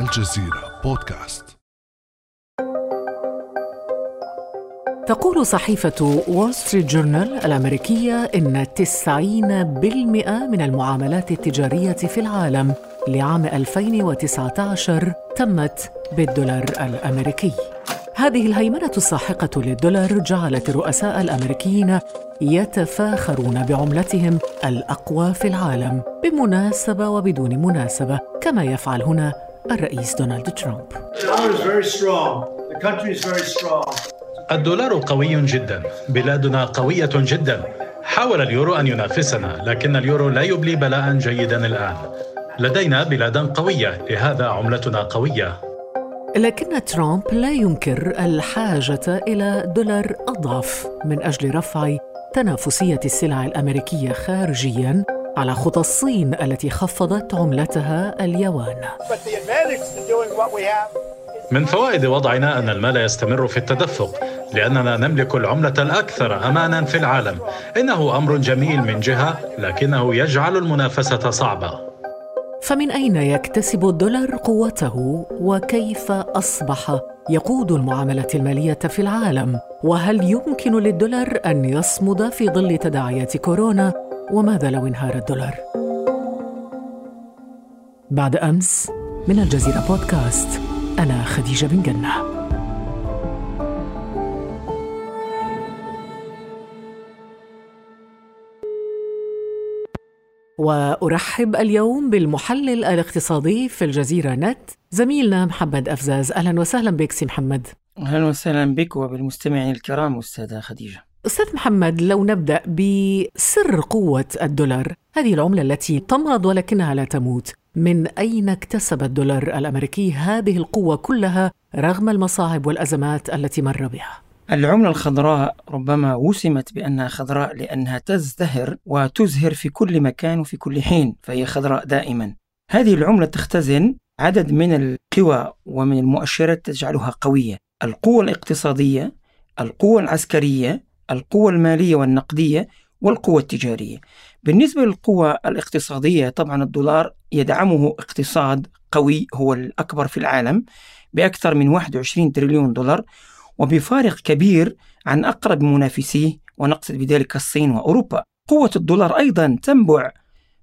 الجزيرة بودكاست تقول صحيفة وول ستريت جورنال الأمريكية إن 90% من المعاملات التجارية في العالم لعام 2019 تمت بالدولار الأمريكي. هذه الهيمنة الساحقة للدولار جعلت الرؤساء الأمريكيين يتفاخرون بعملتهم الأقوى في العالم بمناسبة وبدون مناسبة كما يفعل هنا الرئيس دونالد ترامب. الدولار قوي جدا. بلادنا قوية جدا. حاول اليورو أن ينافسنا لكن اليورو لا يبلي بلاء جيدا الآن. لدينا بلادا قوية. لهذا عملتنا قوية. لكن ترامب لا ينكر الحاجة إلى دولار أضعف من أجل رفع تنافسية السلع الأمريكية خارجياً. على خطى الصين التي خفضت عملتها اليوان. من فوائد وضعنا أن المال يستمر في التدفق لأننا نملك العملة الأكثر أمانا في العالم. إنه أمر جميل من جهة لكنه يجعل المنافسة صعبة. فمن أين يكتسب الدولار قوته؟ وكيف أصبح يقود المعاملة المالية في العالم؟ وهل يمكن للدولار أن يصمد في ظل تداعيات كورونا؟ وماذا لو انهار الدولار؟ بعد أمس من الجزيرة بودكاست أنا خديجة بن جنة. وأرحب اليوم بالمحلل الاقتصادي في الجزيرة نت زميلنا محمد أفزاز. أهلا وسهلا بك سي محمد. أهلا وسهلا بك وبالمستمعين الكرام أستاذة خديجة. أستاذ محمد لو نبدأ بسر قوة الدولار هذه العملة التي تمرض ولكنها لا تموت من أين اكتسب الدولار الأمريكي هذه القوة كلها رغم المصاعب والأزمات التي مر بها؟ العملة الخضراء ربما وسمت بأنها خضراء لأنها تزدهر وتزهر في كل مكان وفي كل حين فهي خضراء دائما هذه العملة تختزن عدد من القوى ومن المؤشرات تجعلها قوية القوة الاقتصادية القوة العسكرية القوة المالية والنقدية والقوة التجارية. بالنسبة للقوة الاقتصادية طبعا الدولار يدعمه اقتصاد قوي هو الأكبر في العالم بأكثر من 21 تريليون دولار وبفارق كبير عن أقرب منافسيه ونقصد بذلك الصين وأوروبا. قوة الدولار أيضا تنبع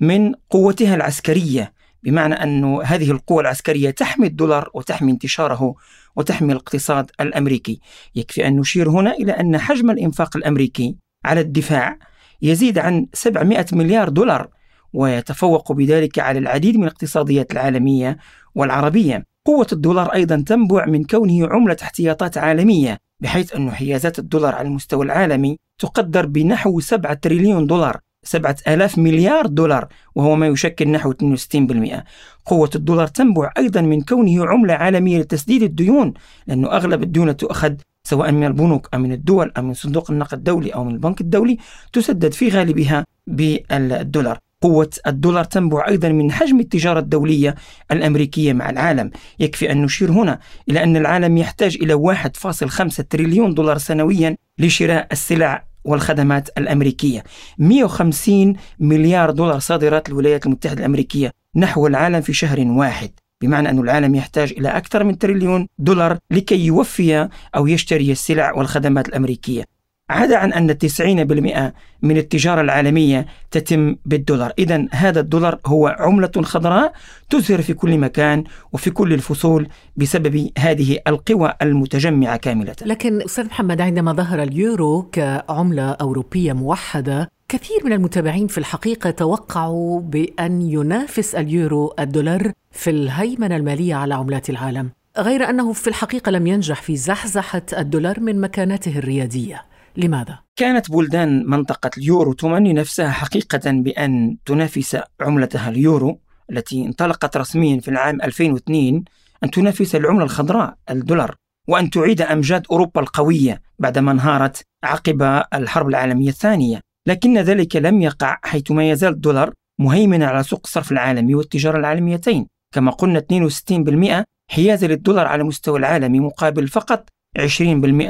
من قوتها العسكرية بمعنى أن هذه القوة العسكرية تحمي الدولار وتحمي انتشاره وتحمي الاقتصاد الأمريكي. يكفي أن نشير هنا إلى أن حجم الإنفاق الأمريكي على الدفاع يزيد عن 700 مليار دولار ويتفوق بذلك على العديد من الاقتصاديات العالمية والعربية. قوة الدولار أيضا تنبع من كونه عملة احتياطات عالمية بحيث أن حيازات الدولار على المستوى العالمي تقدر بنحو 7 تريليون دولار. سبعة آلاف مليار دولار وهو ما يشكل نحو 62% قوة الدولار تنبع أيضا من كونه عملة عالمية لتسديد الديون لأنه أغلب الديون تؤخذ سواء من البنوك أو من الدول أو من صندوق النقد الدولي أو من البنك الدولي تسدد في غالبها بالدولار. قوة الدولار تنبع أيضا من حجم التجارة الدولية الأمريكية مع العالم. يكفي أن نشير هنا إلى أن العالم يحتاج إلى 1.5 تريليون دولار سنويا لشراء السلع والخدمات الأمريكية. 150 مليار دولار صادرات الولايات المتحدة الأمريكية نحو العالم في شهر واحد. بمعنى أن العالم يحتاج إلى أكثر من تريليون دولار لكي يوفي أو يشتري السلع والخدمات الأمريكية. عدا عن أن 90% من التجارة العالمية تتم بالدولار. إذا هذا الدولار هو عملة خضراء تزهر في كل مكان وفي كل الفصول بسبب هذه القوى المتجمعة كاملة. لكن أستاذ محمد عندما ظهر اليورو كعملة أوروبية موحدة كثير من المتابعين في الحقيقة توقعوا بأن ينافس اليورو الدولار في الهيمنة المالية على عملات العالم غير أنه في الحقيقة لم ينجح في زحزحة الدولار من مكانته الريادية. لماذا؟ كانت بلدان منطقة اليورو تمني نفسها حقيقة بأن تنافس عملتها اليورو التي انطلقت رسميا في العام 2002 أن تنافس العملة الخضراء الدولار وأن تعيد أمجاد أوروبا القوية بعدما انهارت عقب الحرب العالمية الثانية. لكن ذلك لم يقع حيث ما يزال الدولار مهيمنا على سوق الصرف العالمي والتجارة العالميتين. كما قلنا 62% حيازة للدولار على مستوى العالمي مقابل فقط 20%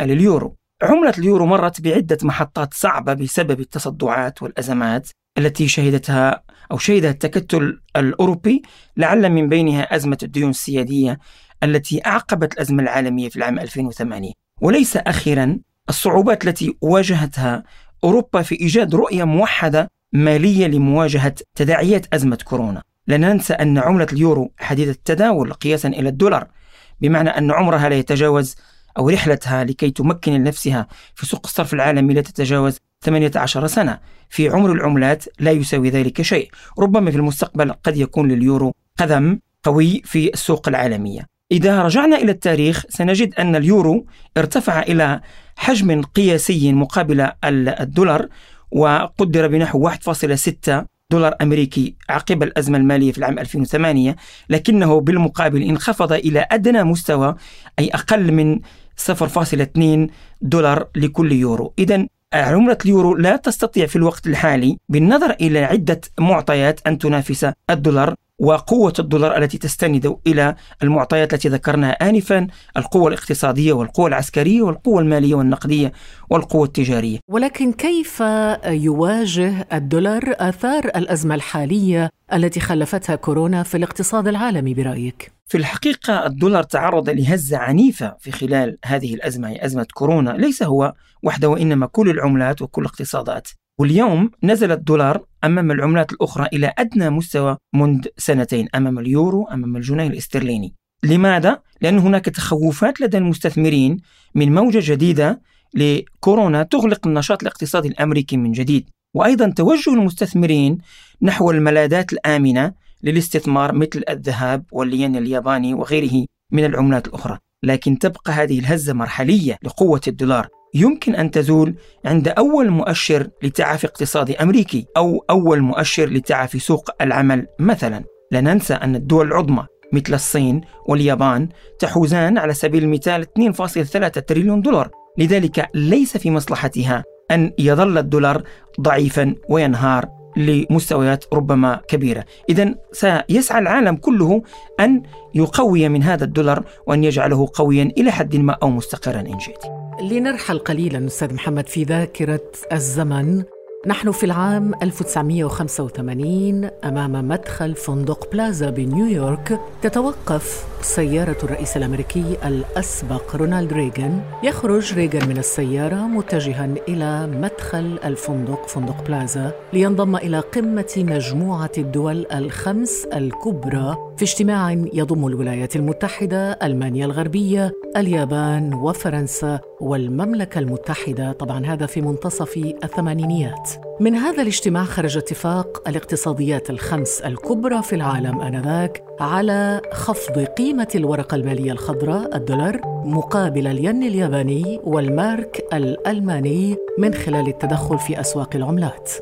لليورو. عملة اليورو مرت بعدة محطات صعبة بسبب التصدعات والأزمات التي شهدتها أو شهد التكتل الأوروبي لعل من بينها أزمة الديون السيادية التي أعقبت الأزمة العالمية في العام 2008 وليس أخيرا الصعوبات التي واجهتها أوروبا في إيجاد رؤية موحدة مالية لمواجهة تداعيات أزمة كورونا. لا ننسى أن عملة اليورو حديثة التداول قياسا إلى الدولار بمعنى أن عمرها لا يتجاوز أو رحلتها لكي تمكن لنفسها في سوق الصرف العالمي لا تتجاوز 18 سنة. في عمر العملات لا يساوي ذلك شيء. ربما في المستقبل قد يكون لليورو قدم قوي في السوق العالمية. إذا رجعنا إلى التاريخ سنجد أن اليورو ارتفع إلى حجم قياسي مقابل الدولار وقدر بنحو 1.6 دولار أمريكي عقب الأزمة المالية في العام 2008 لكنه بالمقابل انخفض إلى أدنى مستوى أي أقل من 0.2 دولار لكل يورو. إذا عملة اليورو لا تستطيع في الوقت الحالي بالنظر إلى عدة معطيات أن تنافس الدولار وقوة الدولار التي تستند إلى المعطيات التي ذكرناها آنفا القوة الاقتصادية والقوة العسكرية والقوة المالية والنقدية والقوة التجارية ولكن كيف يواجه الدولار آثار الأزمة الحالية التي خلفتها كورونا في الاقتصاد العالمي برأيك؟ في الحقيقة الدولار تعرض لهزة عنيفة في خلال هذه الأزمة هي أزمة كورونا ليس هو وحده وإنما كل العملات وكل الاقتصادات واليوم نزل الدولار أمام العملات الأخرى إلى أدنى مستوى منذ سنتين أمام اليورو أمام الجنيه الاسترليني. لماذا؟ لأن هناك تخوفات لدى المستثمرين من موجة جديدة لكورونا تغلق النشاط الاقتصادي الأمريكي من جديد. وأيضا توجه المستثمرين نحو الملاذات الآمنة للاستثمار مثل الذهب والين الياباني وغيره من العملات الأخرى. لكن تبقى هذه الهزة مرحلية لقوة الدولار. يمكن أن تزول عند أول مؤشر لتعافي اقتصادي أمريكي أو أول مؤشر لتعافي سوق العمل مثلا. لا ننسى أن الدول العظمى مثل الصين واليابان تحوزان على سبيل المثال 2.3 تريليون دولار. لذلك ليس في مصلحتها أن يظل الدولار ضعيفا وينهار لمستويات ربما كبيرة. إذا سيسعى العالم كله أن يقوي من هذا الدولار وأن يجعله قويا إلى حد ما أو مستقرا إن شئت. لنرحل قليلا أستاذ محمد في ذاكرة الزمن. نحن في العام 1985 أمام مدخل فندق بلازا بنيويورك تتوقف سيارة الرئيس الأمريكي الأسبق رونالد ريغان يخرج ريغان من السيارة متجها إلى مدخل الفندق فندق بلازا لينضم إلى قمة مجموعة الدول الخمس الكبرى في اجتماع يضم الولايات المتحدة، ألمانيا الغربية، اليابان وفرنسا والمملكة المتحدة، طبعا هذا في منتصف الثمانينيات. من هذا الاجتماع خرج اتفاق الاقتصاديات الخمس الكبرى في العالم آنذاك على خفض قيمة الورقة المالية الخضراء الدولار مقابل الين الياباني والمارك الألماني من خلال التدخل في أسواق العملات.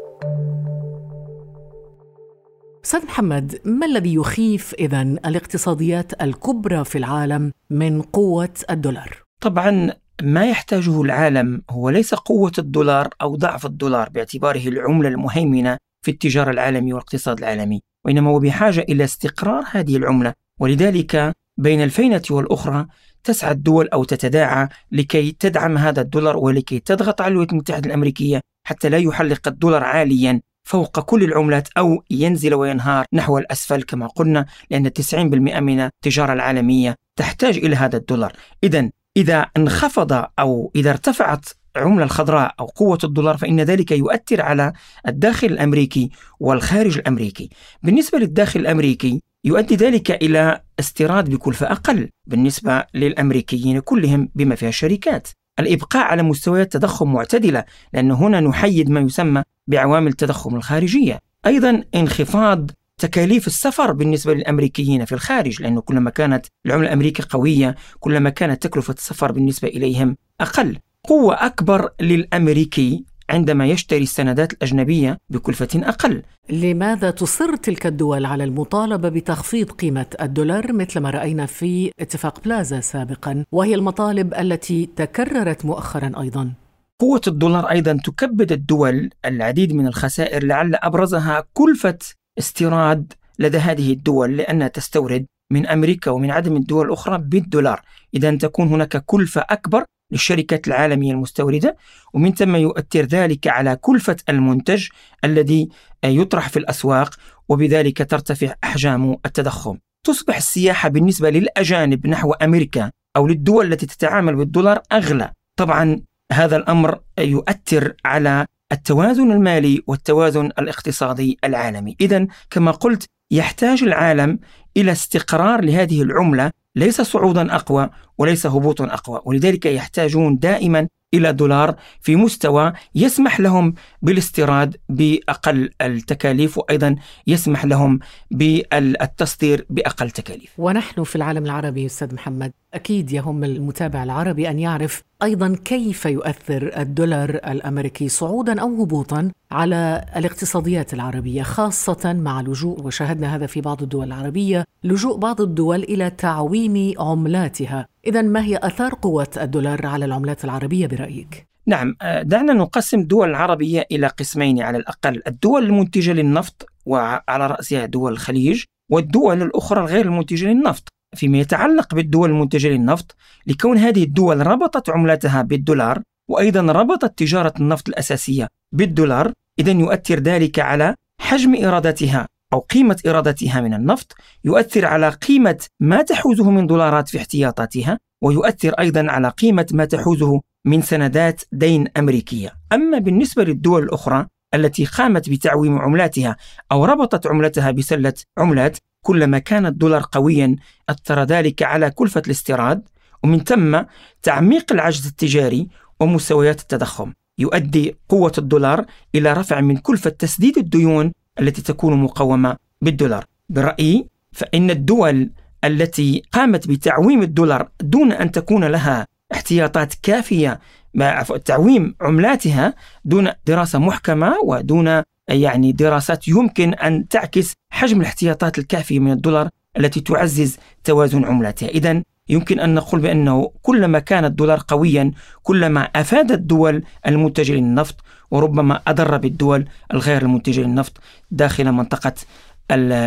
أستاذ محمد ما الذي يخيف إذا الاقتصاديات الكبرى في العالم من قوة الدولار؟ طبعا ما يحتاجه العالم هو ليس قوة الدولار أو ضعف الدولار باعتباره العملة المهيمنة في التجارة العالمية والاقتصاد العالمي وإنما هو بحاجة إلى استقرار هذه العملة ولذلك بين الفينة والأخرى تسعى الدول أو تتداعى لكي تدعم هذا الدولار ولكي تضغط على الولايات المتحدة الأمريكية حتى لا يحلق الدولار عاليا فوق كل العملات أو ينزل وينهار نحو الأسفل كما قلنا لأن 90% من التجارة العالمية تحتاج إلى هذا الدولار. إذا إذا انخفض أو إذا ارتفعت عملة الخضراء أو قوة الدولار فإن ذلك يؤثر على الداخل الأمريكي والخارج الأمريكي. بالنسبة للداخل الأمريكي يؤدي ذلك إلى استيراد بكلفة أقل بالنسبة للأمريكيين كلهم بما فيها الشركات. الإبقاء على مستويات تضخم معتدلة لأن هنا نحيد ما يسمى بعوامل التضخم الخارجية. أيضا انخفاض تكاليف السفر بالنسبة للأمريكيين في الخارج لأنه كلما كانت العملة الأمريكية قوية كلما كانت تكلفة السفر بالنسبة إليهم أقل. قوة أكبر للأمريكي عندما يشتري السندات الأجنبية بكلفة أقل. لماذا تصر تلك الدول على المطالبة بتخفيض قيمة الدولار مثل ما رأينا في اتفاق بلازا سابقا وهي المطالب التي تكررت مؤخرا أيضا؟ قوة الدولار أيضا تكبد الدول العديد من الخسائر لعل أبرزها كلفة استيراد لدى هذه الدول لأنها تستورد من أمريكا ومن عدم الدول الأخرى بالدولار. إذا تكون هناك كلفة أكبر للشركات العالمية المستوردة ومن ثم يؤثر ذلك على كلفة المنتج الذي يطرح في الأسواق وبذلك ترتفع أحجام التضخم. تصبح السياحة بالنسبة للأجانب نحو أمريكا أو للدول التي تتعامل بالدولار أغلى. طبعا هذا الأمر يؤثر على التوازن المالي والتوازن الاقتصادي العالمي. إذا كما قلت يحتاج العالم إلى استقرار لهذه العملة ليس صعودا أقوى وليس هبوطا أقوى ولذلك يحتاجون دائما إلى دولار في مستوى يسمح لهم بالاستيراد بأقل التكاليف وأيضا يسمح لهم بالتصدير بأقل تكاليف. ونحن في العالم العربي أستاذ محمد أكيد يهم المتابع العربي أن يعرف أيضا كيف يؤثر الدولار الأمريكي صعودا أو هبوطا على الاقتصاديات العربية خاصة مع لجوء وشاهدنا هذا في بعض الدول العربية لجوء بعض الدول إلى تعويم عملاتها إذا ما هي أثار قوة الدولار على العملات العربية برأيك؟ نعم آه، دعنا نقسم الدول العربية إلى قسمين على الأقل الدول المنتجة للنفط وعلى رأسها دول الخليج والدول الأخرى الغير المنتجة للنفط فيما يتعلق بالدول المنتجة للنفط لكون هذه الدول ربطت عملتها بالدولار وأيضا ربطت تجارة النفط الأساسية بالدولار إذا يؤثر ذلك على حجم إيراداتها أو قيمة إيراداتها من النفط يؤثر على قيمة ما تحوزه من دولارات في احتياطاتها ويؤثر أيضا على قيمة ما تحوزه من سندات دين أمريكية. أما بالنسبة للدول الأخرى التي قامت بتعويم عملاتها أو ربطت عملتها بسلة عملات كلما كان الدولار قويا أثر ذلك على كلفة الاستيراد ومن ثم تعميق العجز التجاري ومستويات التضخم. يؤدي قوة الدولار إلى رفع من كلفة تسديد الديون التي تكون مقومة بالدولار. برأيي فإن الدول التي قامت بتعويم الدولار دون أن تكون لها احتياطات كافية مع تعويم عملاتها دون دراسة محكمة ودون يعني دراسات يمكن أن تعكس حجم الاحتياطات الكافية من الدولار التي تعزز توازن عملاتها. إذا يمكن أن نقول بأنه كلما كان الدولار قويا كلما أفاد الدول المنتجة للنفط وربما أضر بالدول الغير المنتجة للنفط داخل منطقة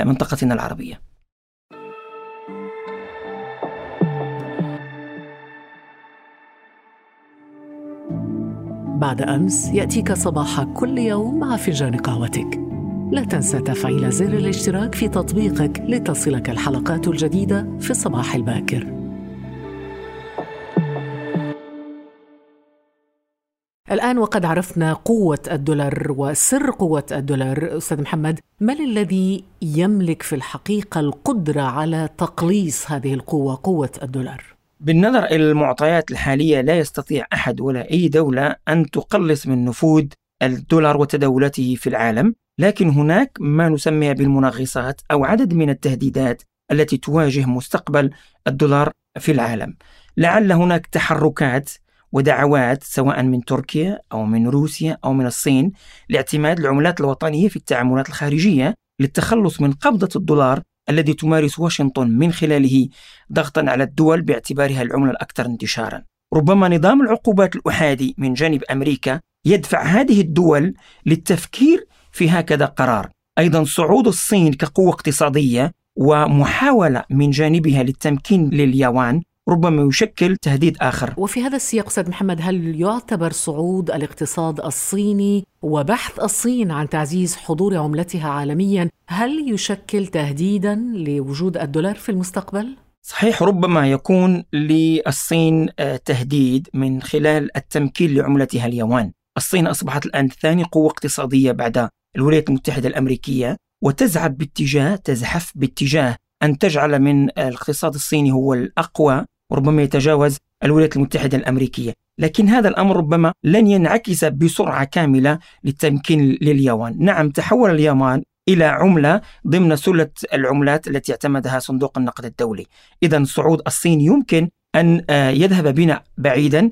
منطقتنا العربية. بعد أمس يأتيك صباح كل يوم مع فنجان قهوتك. لا تنسى تفعيل زر الاشتراك في تطبيقك لتصلك الحلقات الجديدة في الصباح الباكر. الآن وقد عرفنا قوة الدولار وسر قوة الدولار. أستاذ محمد من الذي يملك في الحقيقة القدرة على تقليص هذه القوة قوة الدولار؟ بالنظر إلى المعطيات الحالية لا يستطيع أحد ولا أي دولة أن تقلص من نفوذ الدولار وتداولاته في العالم لكن هناك ما نسميها بالمنغصات أو عدد من التهديدات التي تواجه مستقبل الدولار في العالم. لعل هناك تحركات ودعوات سواء من تركيا أو من روسيا أو من الصين لاعتماد العملات الوطنية في التعاملات الخارجية للتخلص من قبضة الدولار الذي تمارس واشنطن من خلاله ضغطا على الدول باعتبارها العملة الأكثر انتشارا. ربما نظام العقوبات الأحادي من جانب أمريكا يدفع هذه الدول للتفكير في هكذا قرار. أيضا صعود الصين كقوة اقتصادية ومحاولة من جانبها للتمكين لليابان ربما يشكل تهديد آخر وفي هذا السياق أستاذ محمد هل يعتبر صعود الاقتصاد الصيني وبحث الصين عن تعزيز حضور عملتها عالميا هل يشكل تهديدا لوجود الدولار في المستقبل؟ صحيح ربما يكون للصين آه، تهديد من خلال التمكين لعملتها اليوان الصين أصبحت الآن ثاني قوة اقتصادية بعد الولايات المتحدة الأمريكية وتزعب باتجاه تزحف باتجاه أن تجعل من الاقتصاد الصيني هو الأقوى وربما يتجاوز الولايات المتحدة الأمريكية. لكن هذا الأمر ربما لن ينعكس بسرعة كاملة للتمكين لليابان نعم تحول اليابان إلى عملة ضمن سلة العملات التي اعتمدها صندوق النقد الدولي. إذا صعود الصين يمكن أن آه، يذهب بنا بعيدا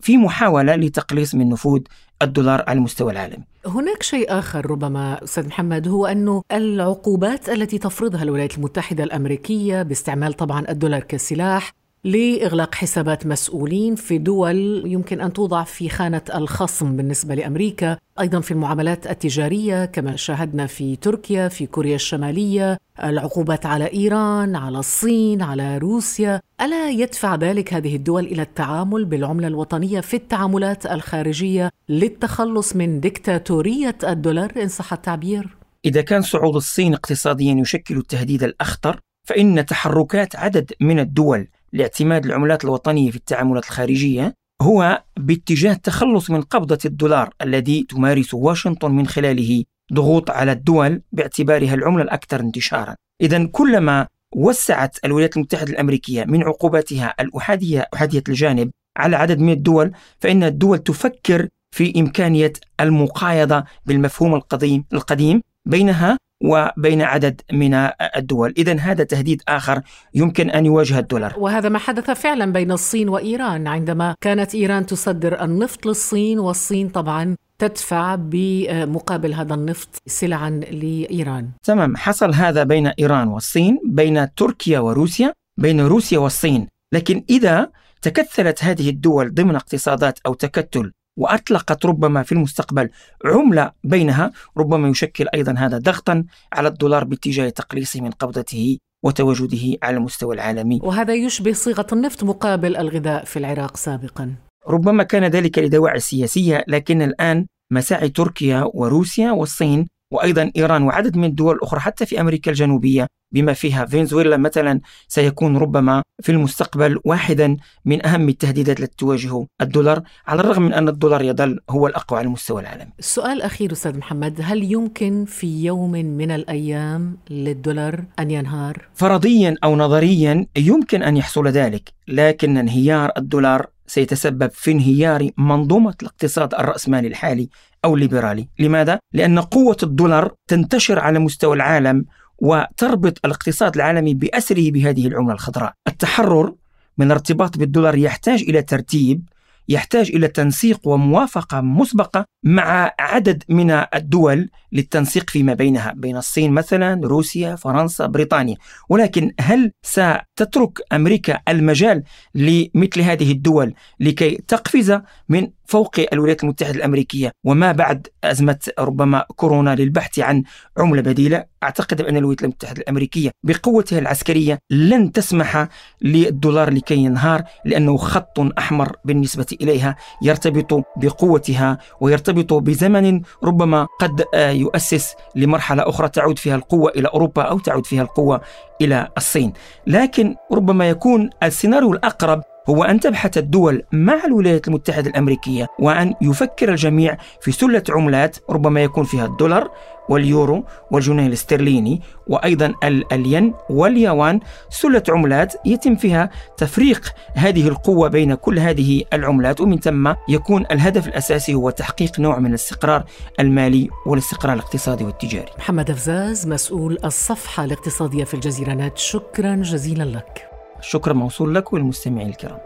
في محاولة لتقليص من نفوذ الدولار على المستوى العالمي. هناك شيء آخر ربما أستاذ محمد هو أنه العقوبات التي تفرضها الولايات المتحدة الأمريكية باستعمال طبعا الدولار كسلاح لإغلاق حسابات مسؤولين في دول يمكن أن توضع في خانة الخصم بالنسبة لأمريكا، أيضا في المعاملات التجارية كما شاهدنا في تركيا، في كوريا الشمالية، العقوبات على إيران، على الصين، على روسيا، ألا يدفع ذلك هذه الدول إلى التعامل بالعملة الوطنية في التعاملات الخارجية للتخلص من دكتاتورية الدولار إن صح التعبير؟ إذا كان صعود الصين اقتصاديا يشكل التهديد الأخطر فإن تحركات عدد من الدول لاعتماد العملات الوطنية في التعاملات الخارجية هو باتجاه التخلص من قبضة الدولار الذي تمارس واشنطن من خلاله ضغوط على الدول باعتبارها العملة الأكثر انتشارا. إذا كلما وسعت الولايات المتحدة الأمريكية من عقوباتها الأحادية أحادية الجانب على عدد من الدول فإن الدول تفكر في إمكانية المقايضة بالمفهوم القديم القديم بينها وبين عدد من الدول. إذا هذا تهديد آخر يمكن أن يواجه الدولار. وهذا ما حدث فعلا بين الصين وإيران عندما كانت إيران تصدر النفط للصين والصين طبعا تدفع بمقابل هذا النفط سلعا لإيران. تمام. حصل هذا بين إيران والصين بين تركيا وروسيا بين روسيا والصين. لكن إذا تكثلت هذه الدول ضمن اقتصادات أو تكتل وأطلقت ربما في المستقبل عملة بينها ربما يشكل أيضا هذا ضغطا على الدولار باتجاه تقليصه من قبضته وتواجده على المستوى العالمي. وهذا يشبه صيغة النفط مقابل الغذاء في العراق سابقا. ربما كان ذلك لدواعي سياسية لكن الآن مساعي تركيا وروسيا والصين وأيضا إيران وعدد من الدول الأخرى حتى في أمريكا الجنوبية بما فيها فنزويلا مثلا سيكون ربما في المستقبل واحدا من أهم التهديدات التي تواجه الدولار على الرغم من أن الدولار يظل هو الأقوى على المستوى العالمي السؤال أخير أستاذ محمد هل يمكن في يوم من الأيام للدولار أن ينهار؟ فرضيا أو نظريا يمكن أن يحصل ذلك لكن انهيار الدولار سيتسبب في انهيار منظومة الاقتصاد الرأسمالي الحالي أو الليبرالي لماذا؟ لأن قوة الدولار تنتشر على مستوى العالم وتربط الاقتصاد العالمي بأسره بهذه العملة الخضراء التحرر من الارتباط بالدولار يحتاج إلى ترتيب يحتاج إلى تنسيق وموافقة مسبقة مع عدد من الدول للتنسيق فيما بينها بين الصين مثلا روسيا فرنسا بريطانيا. ولكن هل ستترك أمريكا المجال لمثل هذه الدول لكي تقفز من فوق الولايات المتحدة الأمريكية وما بعد أزمة ربما كورونا للبحث عن عملة بديلة. أعتقد أن الولايات المتحدة الأمريكية بقوتها العسكرية لن تسمح للدولار لكي ينهار لأنه خط أحمر بالنسبة إليها يرتبط بقوتها ويرتبط بزمن ربما قد يؤسس لمرحلة أخرى تعود فيها القوة إلى أوروبا أو تعود فيها القوة إلى الصين. لكن ربما يكون السيناريو الأقرب هو أن تبحث الدول مع الولايات المتحدة الأمريكية وأن يفكر الجميع في سلة عملات ربما يكون فيها الدولار واليورو والجنيه الاسترليني وأيضا الين واليوان. سلة عملات يتم فيها تفريق هذه القوة بين كل هذه العملات ومن ثم يكون الهدف الأساسي هو تحقيق نوع من الاستقرار المالي والاستقرار الاقتصادي والتجاري. محمد أفزاز مسؤول الصفحة الاقتصادية في الجزيرة نت شكرا جزيلا لك. الشكر موصول لك والمستمعين الكرام.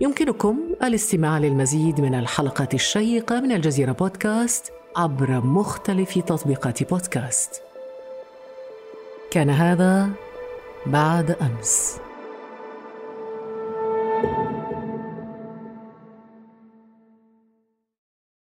يمكنكم الاستماع للمزيد من الحلقات الشيقة من الجزيرة بودكاست عبر مختلف تطبيقات بودكاست. كان هذا بعد أمس.